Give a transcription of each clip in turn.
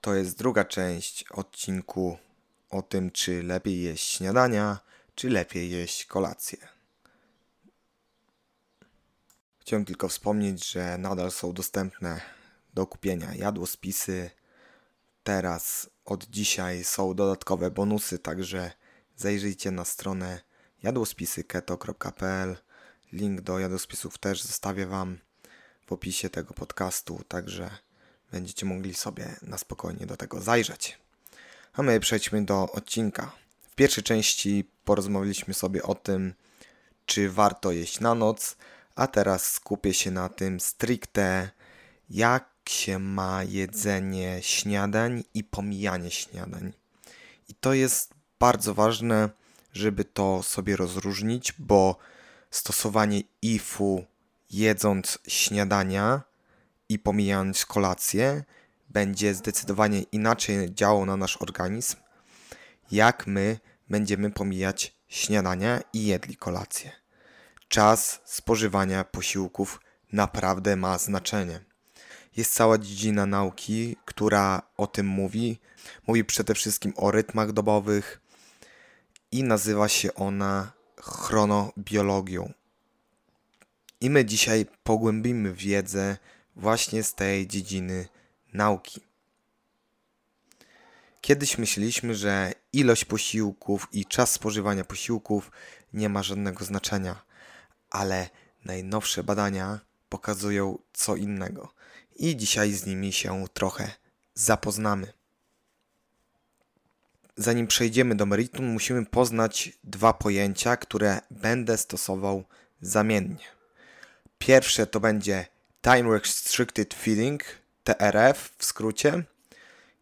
To jest druga część odcinku o tym, czy lepiej jeść śniadania, czy lepiej jeść kolację. Chciałem tylko wspomnieć, że nadal są dostępne do kupienia jadłospisy. Teraz od dzisiaj są dodatkowe bonusy, także zajrzyjcie na stronę jadłospisy.keto.pl. Link do jadłospisów też zostawię Wam w opisie tego podcastu, także będziecie mogli sobie na spokojnie do tego zajrzeć. A my przejdźmy do odcinka. W pierwszej części porozmawialiśmy sobie o tym, czy warto jeść na noc, a teraz skupię się na tym stricte, jak się ma jedzenie śniadań i pomijanie śniadań. I to jest bardzo ważne, żeby to sobie rozróżnić, bo stosowanie IFU jedząc śniadania i pomijając kolację będzie zdecydowanie inaczej działał na nasz organizm, jak my będziemy pomijać śniadania i jedli kolację. Czas spożywania posiłków naprawdę ma znaczenie. Jest cała dziedzina nauki, która o tym mówi. Mówi przede wszystkim o rytmach dobowych i nazywa się ona chronobiologią. I my dzisiaj pogłębimy wiedzę właśnie z tej dziedziny nauki. Kiedyś myśleliśmy, że ilość posiłków i czas spożywania posiłków nie ma żadnego znaczenia, ale najnowsze badania pokazują co innego i dzisiaj z nimi się trochę zapoznamy. Zanim przejdziemy do meritum, musimy poznać dwa pojęcia, które będę stosował zamiennie. Pierwsze to będzie Time Restricted Feeding, TRF w skrócie.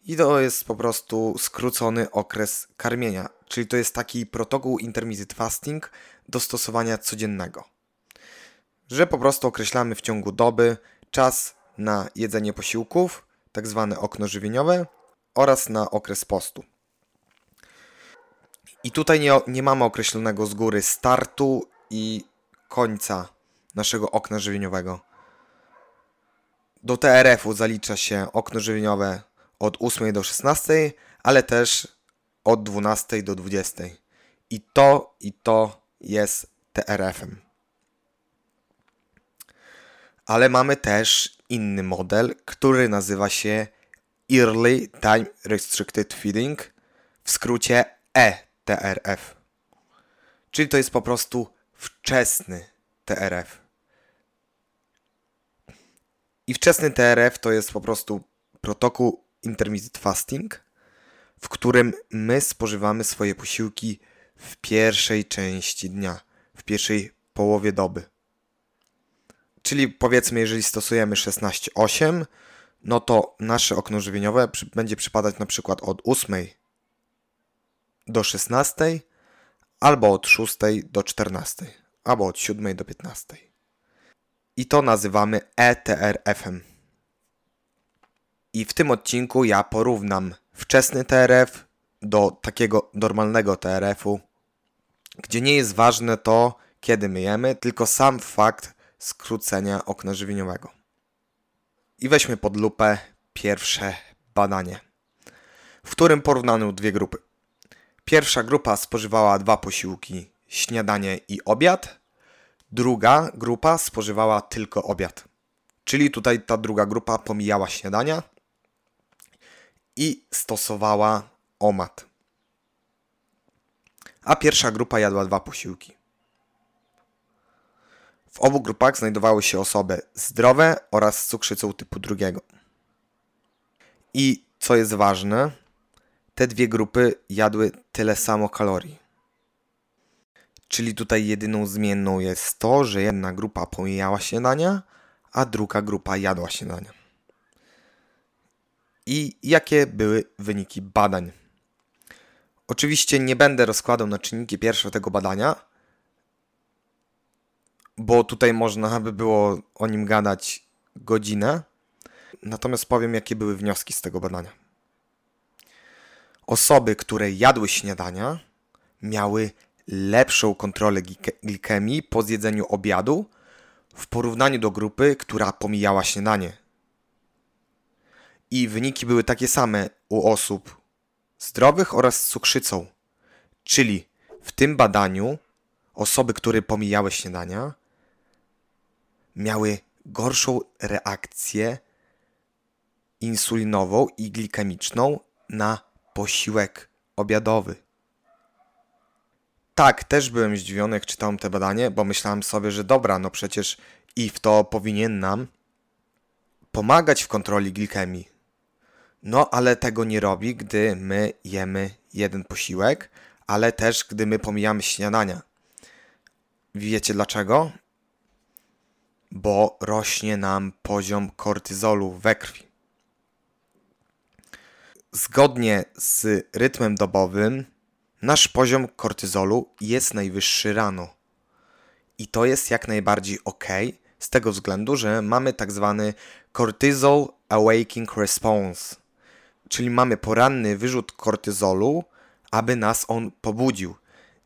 I to jest po prostu skrócony okres karmienia, czyli to jest taki protokół intermittent fasting do stosowania codziennego. Że po prostu określamy w ciągu doby czas na jedzenie posiłków, tak zwane okno żywieniowe, oraz na okres postu. I tutaj nie, nie mamy określonego z góry startu i końca naszego okna żywieniowego. Do TRF-u zalicza się okno żywieniowe od 8 do 16, ale też od 12 do 20. I to i to jest TRF-em. Ale mamy też inny model, który nazywa się Early Time Restricted Feeding, w skrócie ETRF. Czyli to jest po prostu wczesny TRF. I wczesny TRF to jest po prostu protokół intermittent fasting, w którym my spożywamy swoje posiłki w pierwszej części dnia, w pierwszej połowie doby. Czyli powiedzmy, jeżeli stosujemy 16-8, no to nasze okno żywieniowe będzie przypadać na przykład od 8 do 16, albo od 6 do 14, albo od 7 do 15 i to nazywamy ETRF-em. I w tym odcinku ja porównam wczesny TRF do takiego normalnego TRF-u, gdzie nie jest ważne to, kiedy myjemy, tylko sam fakt skrócenia okna żywieniowego. I weźmy pod lupę pierwsze badanie, w którym porównano dwie grupy. Pierwsza grupa spożywała dwa posiłki, śniadanie i obiad, Druga grupa spożywała tylko obiad. Czyli tutaj ta druga grupa pomijała śniadania i stosowała omat. A pierwsza grupa jadła dwa posiłki. W obu grupach znajdowały się osoby zdrowe oraz z cukrzycą typu drugiego. I co jest ważne, te dwie grupy jadły tyle samo kalorii. Czyli tutaj jedyną zmienną jest to, że jedna grupa pomijała śniadania, a druga grupa jadła śniadania. I jakie były wyniki badań? Oczywiście nie będę rozkładał na czynniki pierwsze tego badania, bo tutaj można by było o nim gadać godzinę. Natomiast powiem, jakie były wnioski z tego badania. Osoby, które jadły śniadania, miały lepszą kontrolę glikemii po zjedzeniu obiadu w porównaniu do grupy, która pomijała śniadanie. I wyniki były takie same u osób zdrowych oraz z cukrzycą. Czyli w tym badaniu osoby, które pomijały śniadania, miały gorszą reakcję insulinową i glikemiczną na posiłek obiadowy. Tak, też byłem zdziwiony, jak czytałem te badanie, bo myślałem sobie, że dobra, no przecież i w to powinien nam pomagać w kontroli glikemii. No, ale tego nie robi, gdy my jemy jeden posiłek, ale też gdy my pomijamy śniadania. Wiecie dlaczego? Bo rośnie nam poziom kortyzolu we krwi. Zgodnie z rytmem dobowym, nasz poziom kortyzolu jest najwyższy rano. I to jest jak najbardziej ok, z tego względu, że mamy tak zwany cortisol awakening response, czyli mamy poranny wyrzut kortyzolu, aby nas on pobudził.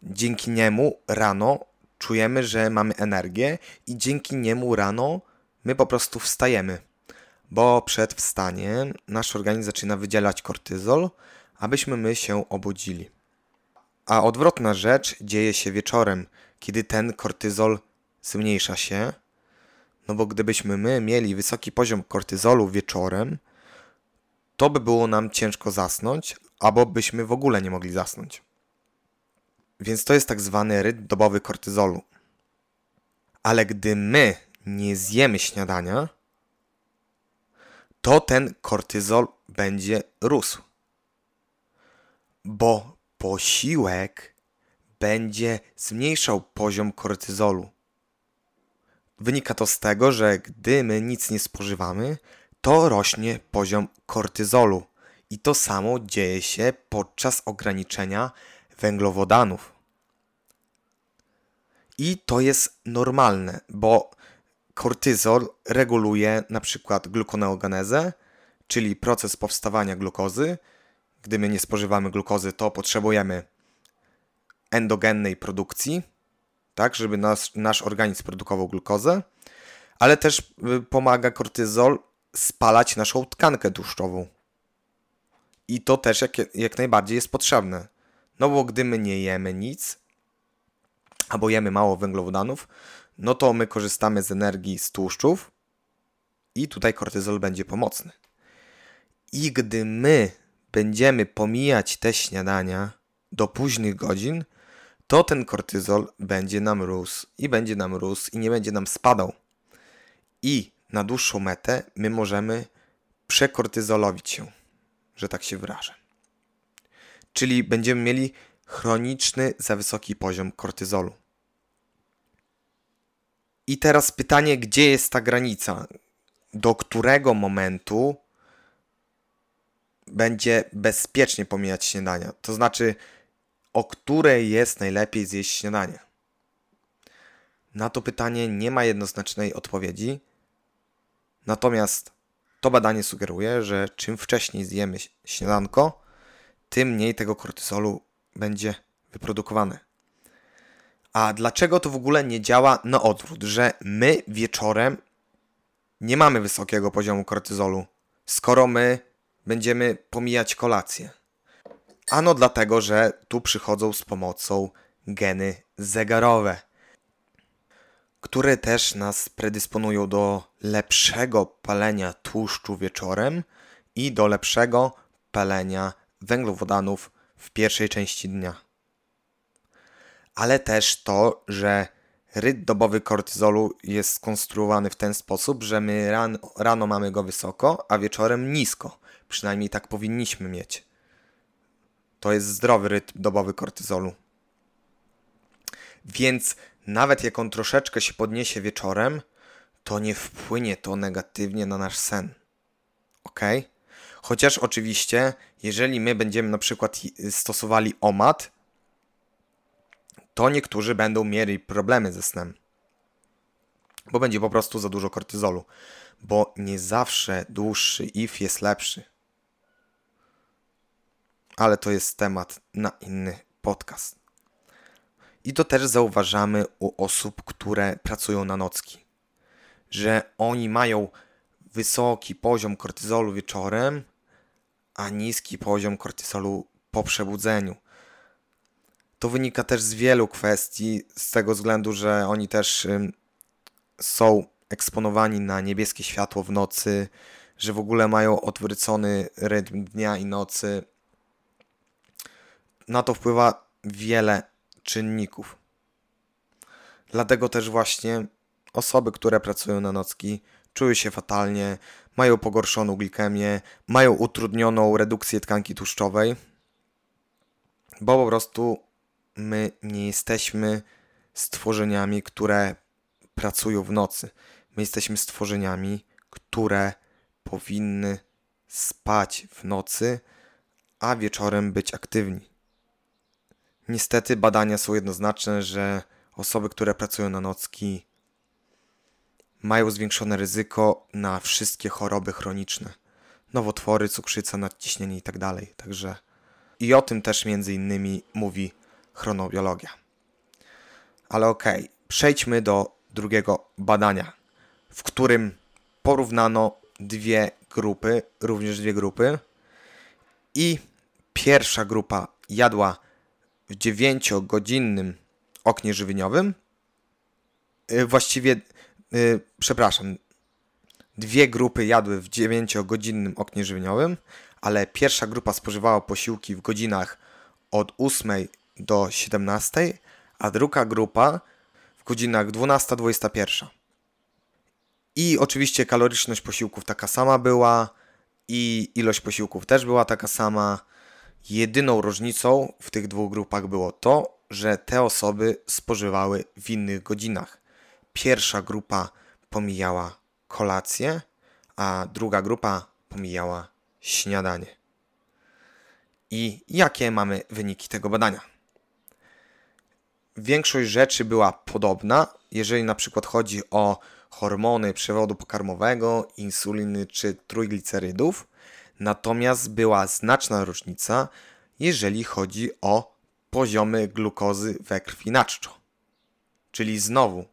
Dzięki niemu rano czujemy, że mamy energię i dzięki niemu rano my po prostu wstajemy bo przed wstaniem nasz organizm zaczyna wydzielać kortyzol, abyśmy my się obudzili. A odwrotna rzecz dzieje się wieczorem, kiedy ten kortyzol zmniejsza się, no bo gdybyśmy my mieli wysoki poziom kortyzolu wieczorem, to by było nam ciężko zasnąć, albo byśmy w ogóle nie mogli zasnąć. Więc to jest tak zwany rytm dobowy kortyzolu. Ale gdy my nie zjemy śniadania, to ten kortyzol będzie rósł. Bo posiłek będzie zmniejszał poziom kortyzolu. Wynika to z tego, że gdy my nic nie spożywamy, to rośnie poziom kortyzolu. I to samo dzieje się podczas ograniczenia węglowodanów. I to jest normalne, bo kortyzol reguluje na przykład glukoneogenezę, czyli proces powstawania glukozy. Gdy my nie spożywamy glukozy, to potrzebujemy endogennej produkcji, tak, żeby nas, nasz organizm produkował glukozę, ale też y, pomaga kortyzol spalać naszą tkankę tłuszczową. I to też jak, jak najbardziej jest potrzebne. No bo gdy my nie jemy nic, albo jemy mało węglowodanów, no to my korzystamy z energii z tłuszczów i tutaj kortyzol będzie pomocny. I gdy my będziemy pomijać te śniadania do późnych godzin, to ten kortyzol będzie nam rósł i będzie nam rósł i nie będzie nam spadał. I na dłuższą metę my możemy przekortyzolowić się, że tak się wyrażę. Czyli będziemy mieli chroniczny za wysoki poziom kortyzolu. I teraz pytanie, gdzie jest ta granica? Do którego momentu będzie bezpiecznie pomijać śniadania? To znaczy, o której jest najlepiej zjeść śniadanie? Na to pytanie nie ma jednoznacznej odpowiedzi. Natomiast to badanie sugeruje, że czym wcześniej zjemy śniadanko, tym mniej tego kortyzolu będzie wyprodukowane. A dlaczego to w ogóle nie działa na odwrót, że my wieczorem nie mamy wysokiego poziomu kortyzolu, skoro my będziemy pomijać kolację? Ano dlatego, że tu przychodzą z pomocą geny zegarowe, które też nas predysponują do lepszego palenia tłuszczu wieczorem i do lepszego palenia węglowodanów w pierwszej części dnia ale też to, że rytm dobowy kortyzolu jest skonstruowany w ten sposób, że my rano, rano mamy go wysoko, a wieczorem nisko. Przynajmniej tak powinniśmy mieć. To jest zdrowy rytm dobowy kortyzolu. Więc nawet jak on troszeczkę się podniesie wieczorem, to nie wpłynie to negatywnie na nasz sen. Ok? Chociaż oczywiście, jeżeli my będziemy na przykład stosowali OMAD, to niektórzy będą mieli problemy ze snem. Bo będzie po prostu za dużo kortyzolu. Bo nie zawsze dłuższy if jest lepszy. Ale to jest temat na inny podcast. I to też zauważamy u osób, które pracują na nocki. Że oni mają wysoki poziom kortyzolu wieczorem, a niski poziom kortyzolu po przebudzeniu. To wynika też z wielu kwestii, z tego względu, że oni też są eksponowani na niebieskie światło w nocy, że w ogóle mają odwrócony rytm dnia i nocy. Na to wpływa wiele czynników. Dlatego też właśnie osoby, które pracują na nocki, czują się fatalnie, mają pogorszoną glikemię, mają utrudnioną redukcję tkanki tłuszczowej, bo po prostu my nie jesteśmy stworzeniami, które pracują w nocy. My jesteśmy stworzeniami, które powinny spać w nocy, a wieczorem być aktywni. Niestety badania są jednoznaczne, że osoby, które pracują na nocki, mają zwiększone ryzyko na wszystkie choroby chroniczne. Nowotwory, cukrzyca, nadciśnienie itd. Tak Także i o tym też między innymi mówi chronobiologia. Ale okej, okay, przejdźmy do drugiego badania, w którym porównano dwie grupy, również dwie grupy. I pierwsza grupa jadła w 9-godzinnym oknie żywieniowym. Y, właściwie, yy, przepraszam, dwie grupy jadły w 9-godzinnym oknie żywieniowym, ale pierwsza grupa spożywała posiłki w godzinach od 8 do 17, a druga grupa w godzinach 12-21. I oczywiście kaloryczność posiłków taka sama była i ilość posiłków też była taka sama. Jedyną różnicą w tych dwóch grupach było to, że te osoby spożywały w innych godzinach. Pierwsza grupa pomijała kolację, a druga grupa pomijała śniadanie. I jakie mamy wyniki tego badania? Większość rzeczy była podobna, jeżeli na przykład chodzi o hormony przewodu pokarmowego, insuliny czy trójglicerydów, natomiast była znaczna różnica, jeżeli chodzi o poziomy glukozy we krwi na czczo. Czyli znowu,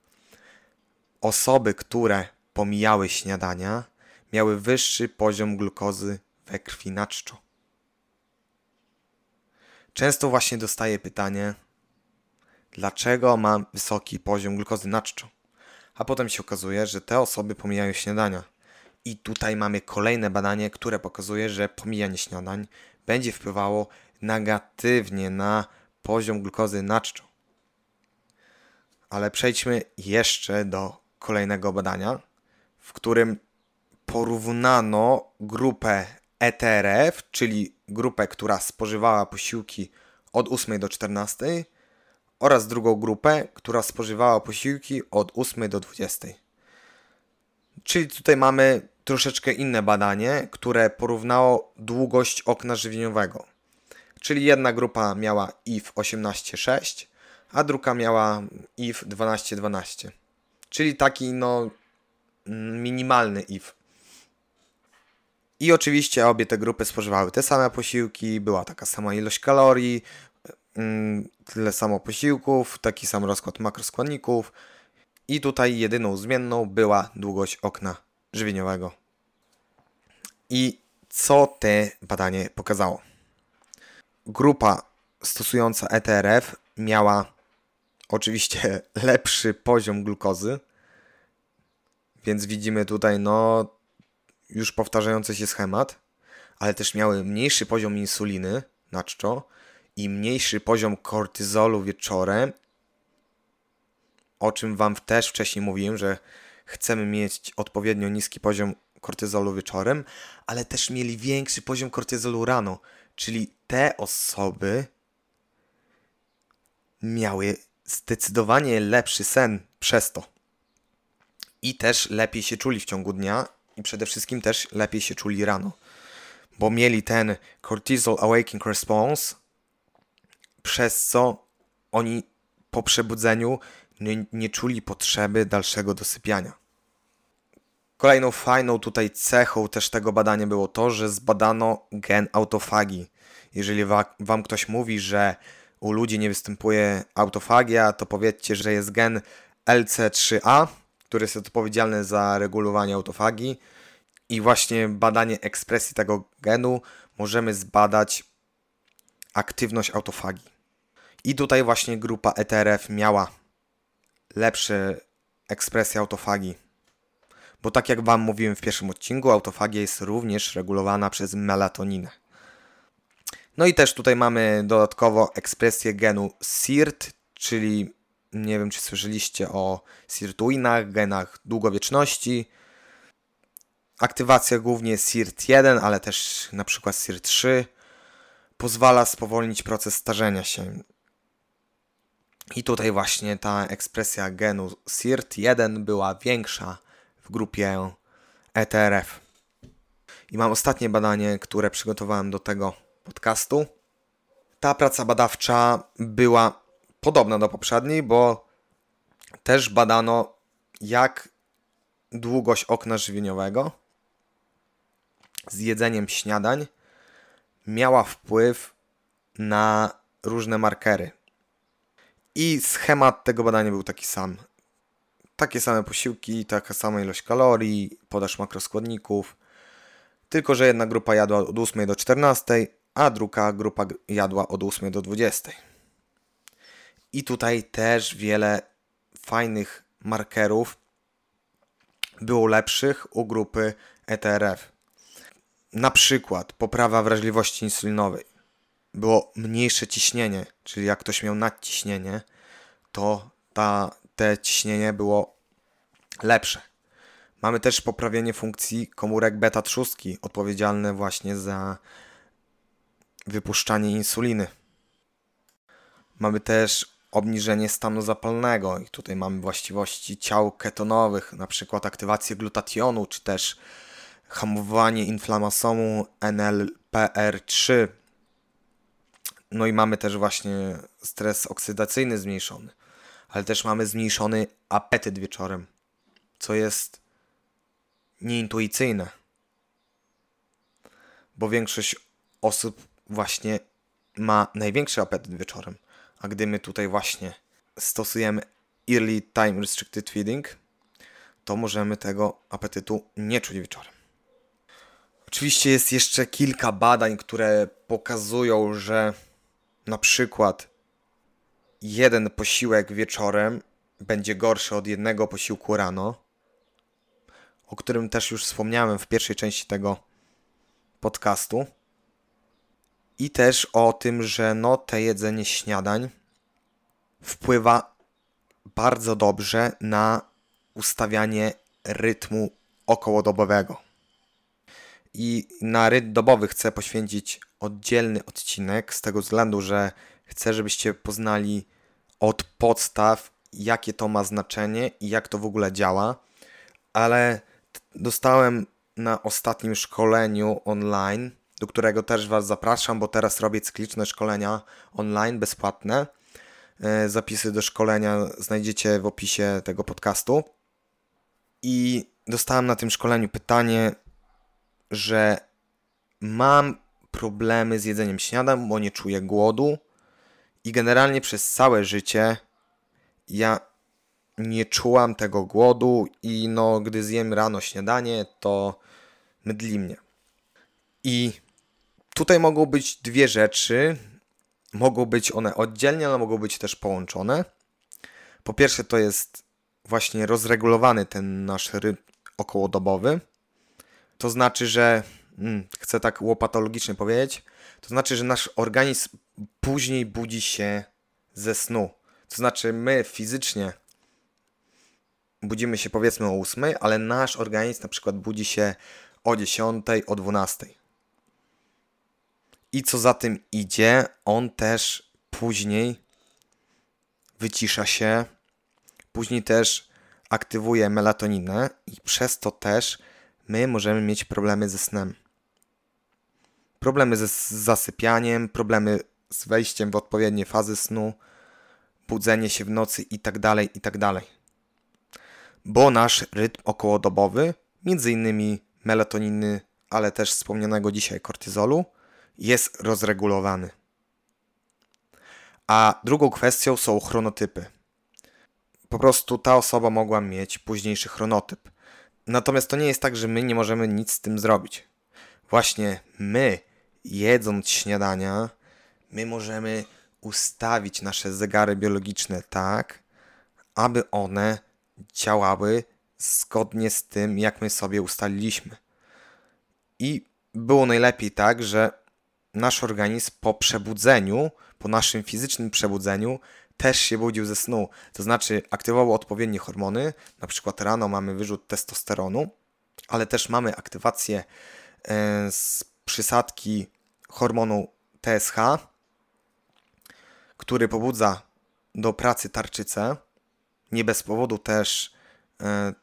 osoby, które pomijały śniadania, miały wyższy poziom glukozy we krwi na czczo. Często właśnie dostaję pytanie, dlaczego mam wysoki poziom glukozy na czczo? a potem się okazuje, że te osoby pomijają śniadania. I tutaj mamy kolejne badanie, które pokazuje, że pomijanie śniadań będzie wpływało negatywnie na poziom glukozy na czczo. Ale przejdźmy jeszcze do kolejnego badania, w którym porównano grupę ETRF, czyli grupę, która spożywała posiłki od 8 do 14 oraz drugą grupę, która spożywała posiłki od 8 do 20. Czyli tutaj mamy troszeczkę inne badanie, które porównało długość okna żywieniowego. Czyli jedna grupa miała IF 18,6, a druga miała IF 12,12. Czyli taki no minimalny IF. I oczywiście obie te grupy spożywały te same posiłki, była taka sama ilość kalorii, tyle samo posiłków, taki sam rozkład makroskładników i tutaj jedyną zmienną była długość okna żywieniowego. I co te badanie pokazało? Grupa stosująca ETRF miała oczywiście lepszy poziom glukozy, więc widzimy tutaj no już powtarzający się schemat, ale też miały mniejszy poziom insuliny na czczo, i mniejszy poziom kortyzolu wieczorem, o czym Wam też wcześniej mówiłem, że chcemy mieć odpowiednio niski poziom kortyzolu wieczorem, ale też mieli większy poziom kortyzolu rano, czyli te osoby miały zdecydowanie lepszy sen przez to. I też lepiej się czuli w ciągu dnia i przede wszystkim też lepiej się czuli rano, bo mieli ten cortisol awakening response, przez co oni po przebudzeniu nie, nie czuli potrzeby dalszego dosypiania. Kolejną fajną tutaj cechą też tego badania było to, że zbadano gen autofagii. Jeżeli wa wam ktoś mówi, że u ludzi nie występuje autofagia, to powiedzcie, że jest gen LC3A, który jest odpowiedzialny za regulowanie autofagii I właśnie badanie ekspresji tego genu możemy zbadać aktywność autofagii. I tutaj właśnie grupa ETRF miała lepsze ekspresję autofagii. Bo tak jak Wam mówiłem w pierwszym odcinku, autofagia jest również regulowana przez melatoninę. No i też tutaj mamy dodatkowo ekspresję genu SIRT, czyli nie wiem czy słyszeliście o sirtuinach, genach długowieczności. Aktywacja głównie SIRT1, ale też na przykład SIRT3 pozwala spowolnić proces starzenia się. I tutaj właśnie ta ekspresja genu SIRT1 była większa w grupie ETRF. I mam ostatnie badanie, które przygotowałem do tego podcastu. Ta praca badawcza była podobna do poprzedniej, bo też badano, jak długość okna żywieniowego z jedzeniem śniadań miała wpływ na różne markery. I schemat tego badania był taki sam. Takie same posiłki, taka sama ilość kalorii, podaż makroskładników. Tylko, że jedna grupa jadła od 8 do 14, a druga grupa jadła od 8 do 20. I tutaj też wiele fajnych markerów było lepszych u grupy ETRF. Na przykład poprawa wrażliwości insulinowej. Było mniejsze ciśnienie, czyli jak ktoś miał nadciśnienie, to ta, te ciśnienie było lepsze. Mamy też poprawienie funkcji komórek beta trzustki, odpowiedzialne właśnie za wypuszczanie insuliny. Mamy też obniżenie stanu zapalnego i tutaj mamy właściwości ciał ketonowych, na przykład aktywację glutationu, czy też hamowanie inflamasomu NLPR3. No i mamy też właśnie stres oksydacyjny zmniejszony, ale też mamy zmniejszony apetyt wieczorem, co jest nieintuicyjne, bo większość osób właśnie ma największy apetyt wieczorem. A gdy my tutaj właśnie stosujemy Early Time Restricted Feeding, to możemy tego apetytu nie czuć wieczorem. Oczywiście jest jeszcze kilka badań, które pokazują, że na przykład jeden posiłek wieczorem będzie gorszy od jednego posiłku rano, o którym też już wspomniałem w pierwszej części tego podcastu i też o tym, że no te jedzenie śniadań wpływa bardzo dobrze na ustawianie rytmu okołodobowego. I na rytm dobowy chcę poświęcić oddzielny odcinek z tego względu, że chcę, żebyście poznali od podstaw, jakie to ma znaczenie i jak to w ogóle działa. Ale dostałem na ostatnim szkoleniu online do którego też Was zapraszam, bo teraz robię cykliczne szkolenia online, bezpłatne. E, zapisy do szkolenia znajdziecie w opisie tego podcastu. I dostałem na tym szkoleniu pytanie, że mam problemy z jedzeniem śniadań, bo nie czuję głodu i generalnie przez całe życie ja nie czułam tego głodu i no, gdy zjem rano śniadanie, to mydli mnie. I Tutaj mogą być dwie rzeczy. Mogą być one oddzielnie, ale mogą być też połączone. Po pierwsze, to jest właśnie rozregulowany ten nasz rytm okołodobowy. To znaczy, że hmm, chcę tak łopatologicznie powiedzieć, to znaczy, że nasz organizm później budzi się ze snu. To znaczy, my fizycznie budzimy się powiedzmy o 8, ale nasz organizm na przykład budzi się o 10, o 12. I co za tym idzie, on też później wycisza się, później też aktywuje melatoninę i przez to też my możemy mieć problemy ze snem. Problemy ze zasypianiem, problemy z wejściem w odpowiednie fazy snu, budzenie się w nocy itd., tak itd. Tak Bo nasz rytm okołodobowy, między innymi melatoniny, ale też wspomnianego dzisiaj kortyzolu, jest rozregulowany. A drugą kwestią są chronotypy. Po prostu ta osoba mogła mieć późniejszy chronotyp. Natomiast to nie jest tak, że my nie możemy nic z tym zrobić. Właśnie my, jedząc śniadania, my możemy ustawić nasze zegary biologiczne tak, aby one działały zgodnie z tym, jak my sobie ustaliliśmy. I było najlepiej tak, że nasz organizm po przebudzeniu, po naszym fizycznym przebudzeniu, też się budził ze snu. To znaczy aktywował odpowiednie hormony, na przykład rano mamy wyrzut testosteronu, ale też mamy aktywację e, z przysadki hormonu TSH, który pobudza do pracy tarczycę. Nie bez powodu też e,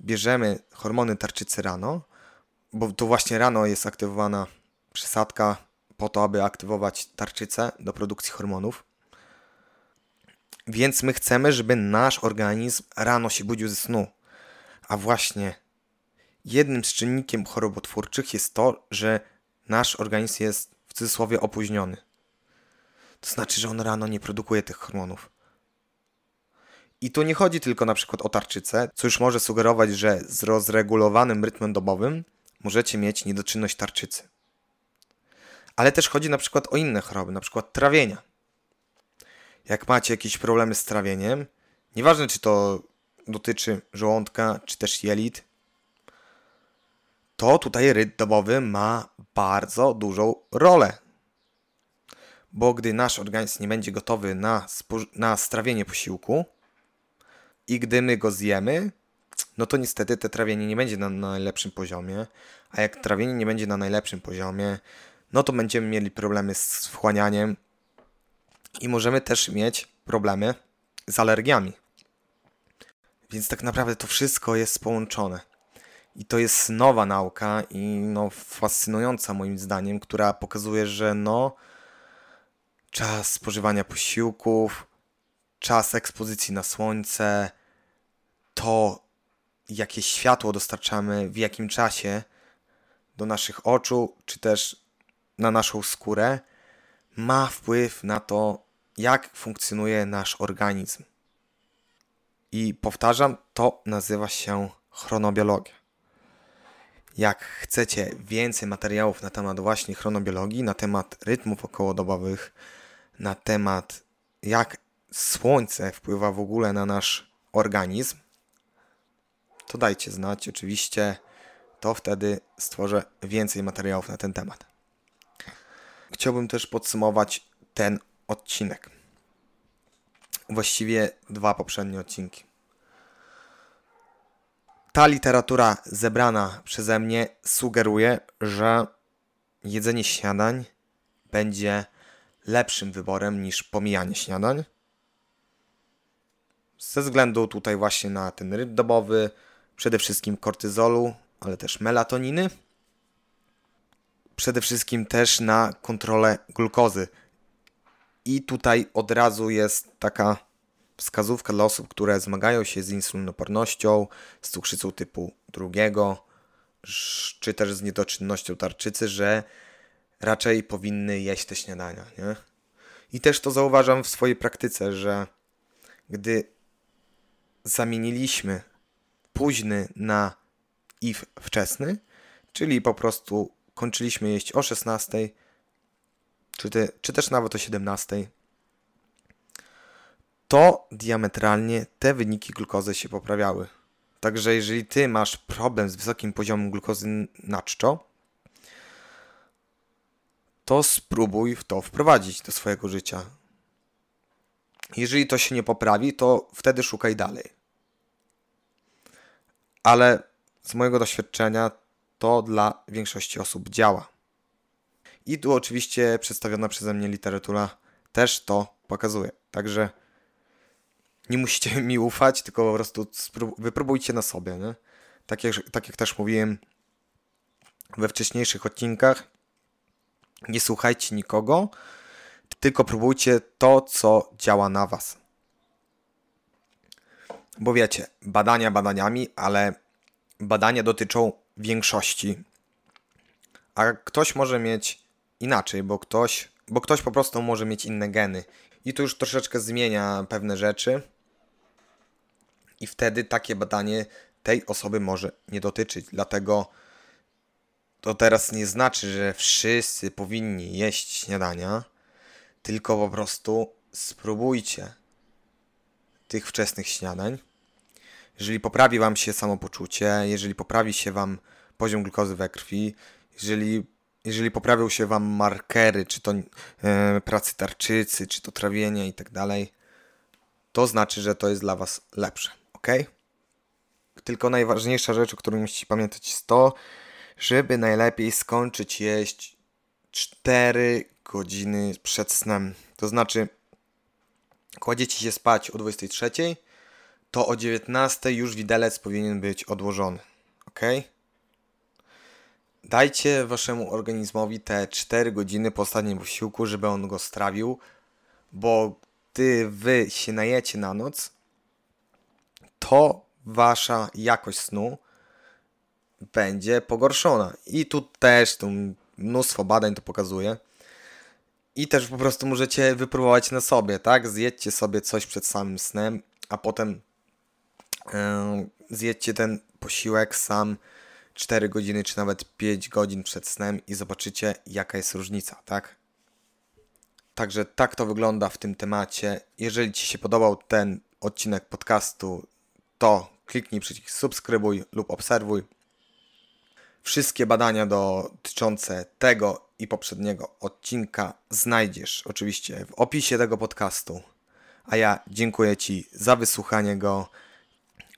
bierzemy hormony tarczycy rano, bo to właśnie rano jest aktywowana przysadka po to, aby aktywować tarczycę do produkcji hormonów. Więc my chcemy, żeby nasz organizm rano się budził ze snu. A właśnie jednym z czynnikiem chorobotwórczych jest to, że nasz organizm jest w cudzysłowie opóźniony. To znaczy, że on rano nie produkuje tych hormonów. I tu nie chodzi tylko na przykład o tarczycę, co już może sugerować, że z rozregulowanym rytmem dobowym możecie mieć niedoczynność tarczycy. Ale też chodzi na przykład o inne choroby, na przykład trawienia. Jak macie jakieś problemy z trawieniem, nieważne czy to dotyczy żołądka, czy też jelit, to tutaj rytm dobowy ma bardzo dużą rolę. Bo gdy nasz organizm nie będzie gotowy na, na strawienie posiłku i gdy my go zjemy, no to niestety te trawienie nie będzie na najlepszym poziomie. A jak trawienie nie będzie na najlepszym poziomie, no to będziemy mieli problemy z wchłanianiem i możemy też mieć problemy z alergiami. Więc tak naprawdę to wszystko jest połączone. I to jest nowa nauka i no fascynująca moim zdaniem, która pokazuje, że no czas spożywania posiłków, czas ekspozycji na słońce, to jakie światło dostarczamy, w jakim czasie do naszych oczu, czy też na naszą skórę, ma wpływ na to, jak funkcjonuje nasz organizm. I powtarzam, to nazywa się chronobiologia. Jak chcecie więcej materiałów na temat właśnie chronobiologii, na temat rytmów okołodobowych, na temat jak słońce wpływa w ogóle na nasz organizm, to dajcie znać. Oczywiście to wtedy stworzę więcej materiałów na ten temat. Chciałbym też podsumować ten odcinek. Właściwie dwa poprzednie odcinki. Ta literatura zebrana przeze mnie sugeruje, że jedzenie śniadań będzie lepszym wyborem niż pomijanie śniadań. Ze względu tutaj właśnie na ten rytm dobowy, przede wszystkim kortyzolu, ale też melatoniny. Przede wszystkim też na kontrolę glukozy. I tutaj od razu jest taka wskazówka dla osób, które zmagają się z insulinopornością, z cukrzycą typu drugiego, czy też z niedoczynnością tarczycy, że raczej powinny jeść te śniadania. Nie? I też to zauważam w swojej praktyce, że gdy zamieniliśmy późny na i wczesny, czyli po prostu kończyliśmy jeść o 16, czy, te, czy też nawet o 17, to diametralnie te wyniki glukozy się poprawiały. Także jeżeli ty masz problem z wysokim poziomem glukozy na czczo, to spróbuj w to wprowadzić do swojego życia. Jeżeli to się nie poprawi, to wtedy szukaj dalej. Ale z mojego doświadczenia to dla większości osób działa. I tu oczywiście przedstawiona przeze mnie literatura też to pokazuje. Także nie musicie mi ufać, tylko po prostu wypróbujcie na sobie. Nie? Tak, jak, tak jak też mówiłem we wcześniejszych odcinkach, nie słuchajcie nikogo, tylko próbujcie to, co działa na Was. Bo wiecie, badania badaniami, ale badania dotyczą większości. A ktoś może mieć inaczej, bo ktoś, bo ktoś po prostu może mieć inne geny. I to już troszeczkę zmienia pewne rzeczy. I wtedy takie badanie tej osoby może nie dotyczyć. Dlatego to teraz nie znaczy, że wszyscy powinni jeść śniadania, tylko po prostu spróbujcie tych wczesnych śniadań. Jeżeli poprawi Wam się samopoczucie, jeżeli poprawi się Wam poziom glukozy we krwi, jeżeli, jeżeli poprawią się Wam markery, czy to e, pracy tarczycy, czy to trawienie i tak dalej, to znaczy, że to jest dla Was lepsze, ok? Tylko najważniejsza rzecz, o której musicie pamiętać, jest to, żeby najlepiej skończyć jeść 4 godziny przed snem. To znaczy, kładziecie się spać o 23, to o 19 już widelec powinien być odłożony. Ok? Dajcie waszemu organizmowi te 4 godziny po ostatnim posiłku, żeby on go strawił, bo gdy wy się najecie na noc, to wasza jakość snu będzie pogorszona. I tu też tu mnóstwo badań to pokazuje. I też po prostu możecie wypróbować na sobie, tak? Zjedźcie sobie coś przed samym snem, a potem yy, zjedźcie ten posiłek sam 4 godziny czy nawet 5 godzin przed snem i zobaczycie jaka jest różnica, tak? Także tak to wygląda w tym temacie. Jeżeli Ci się podobał ten odcinek podcastu, to kliknij przycisk subskrybuj lub obserwuj. Wszystkie badania dotyczące tego i poprzedniego odcinka znajdziesz oczywiście w opisie tego podcastu. A ja dziękuję Ci za wysłuchanie go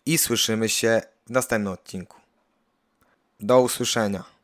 i słyszymy się w następnym odcinku. Do usłyszenia.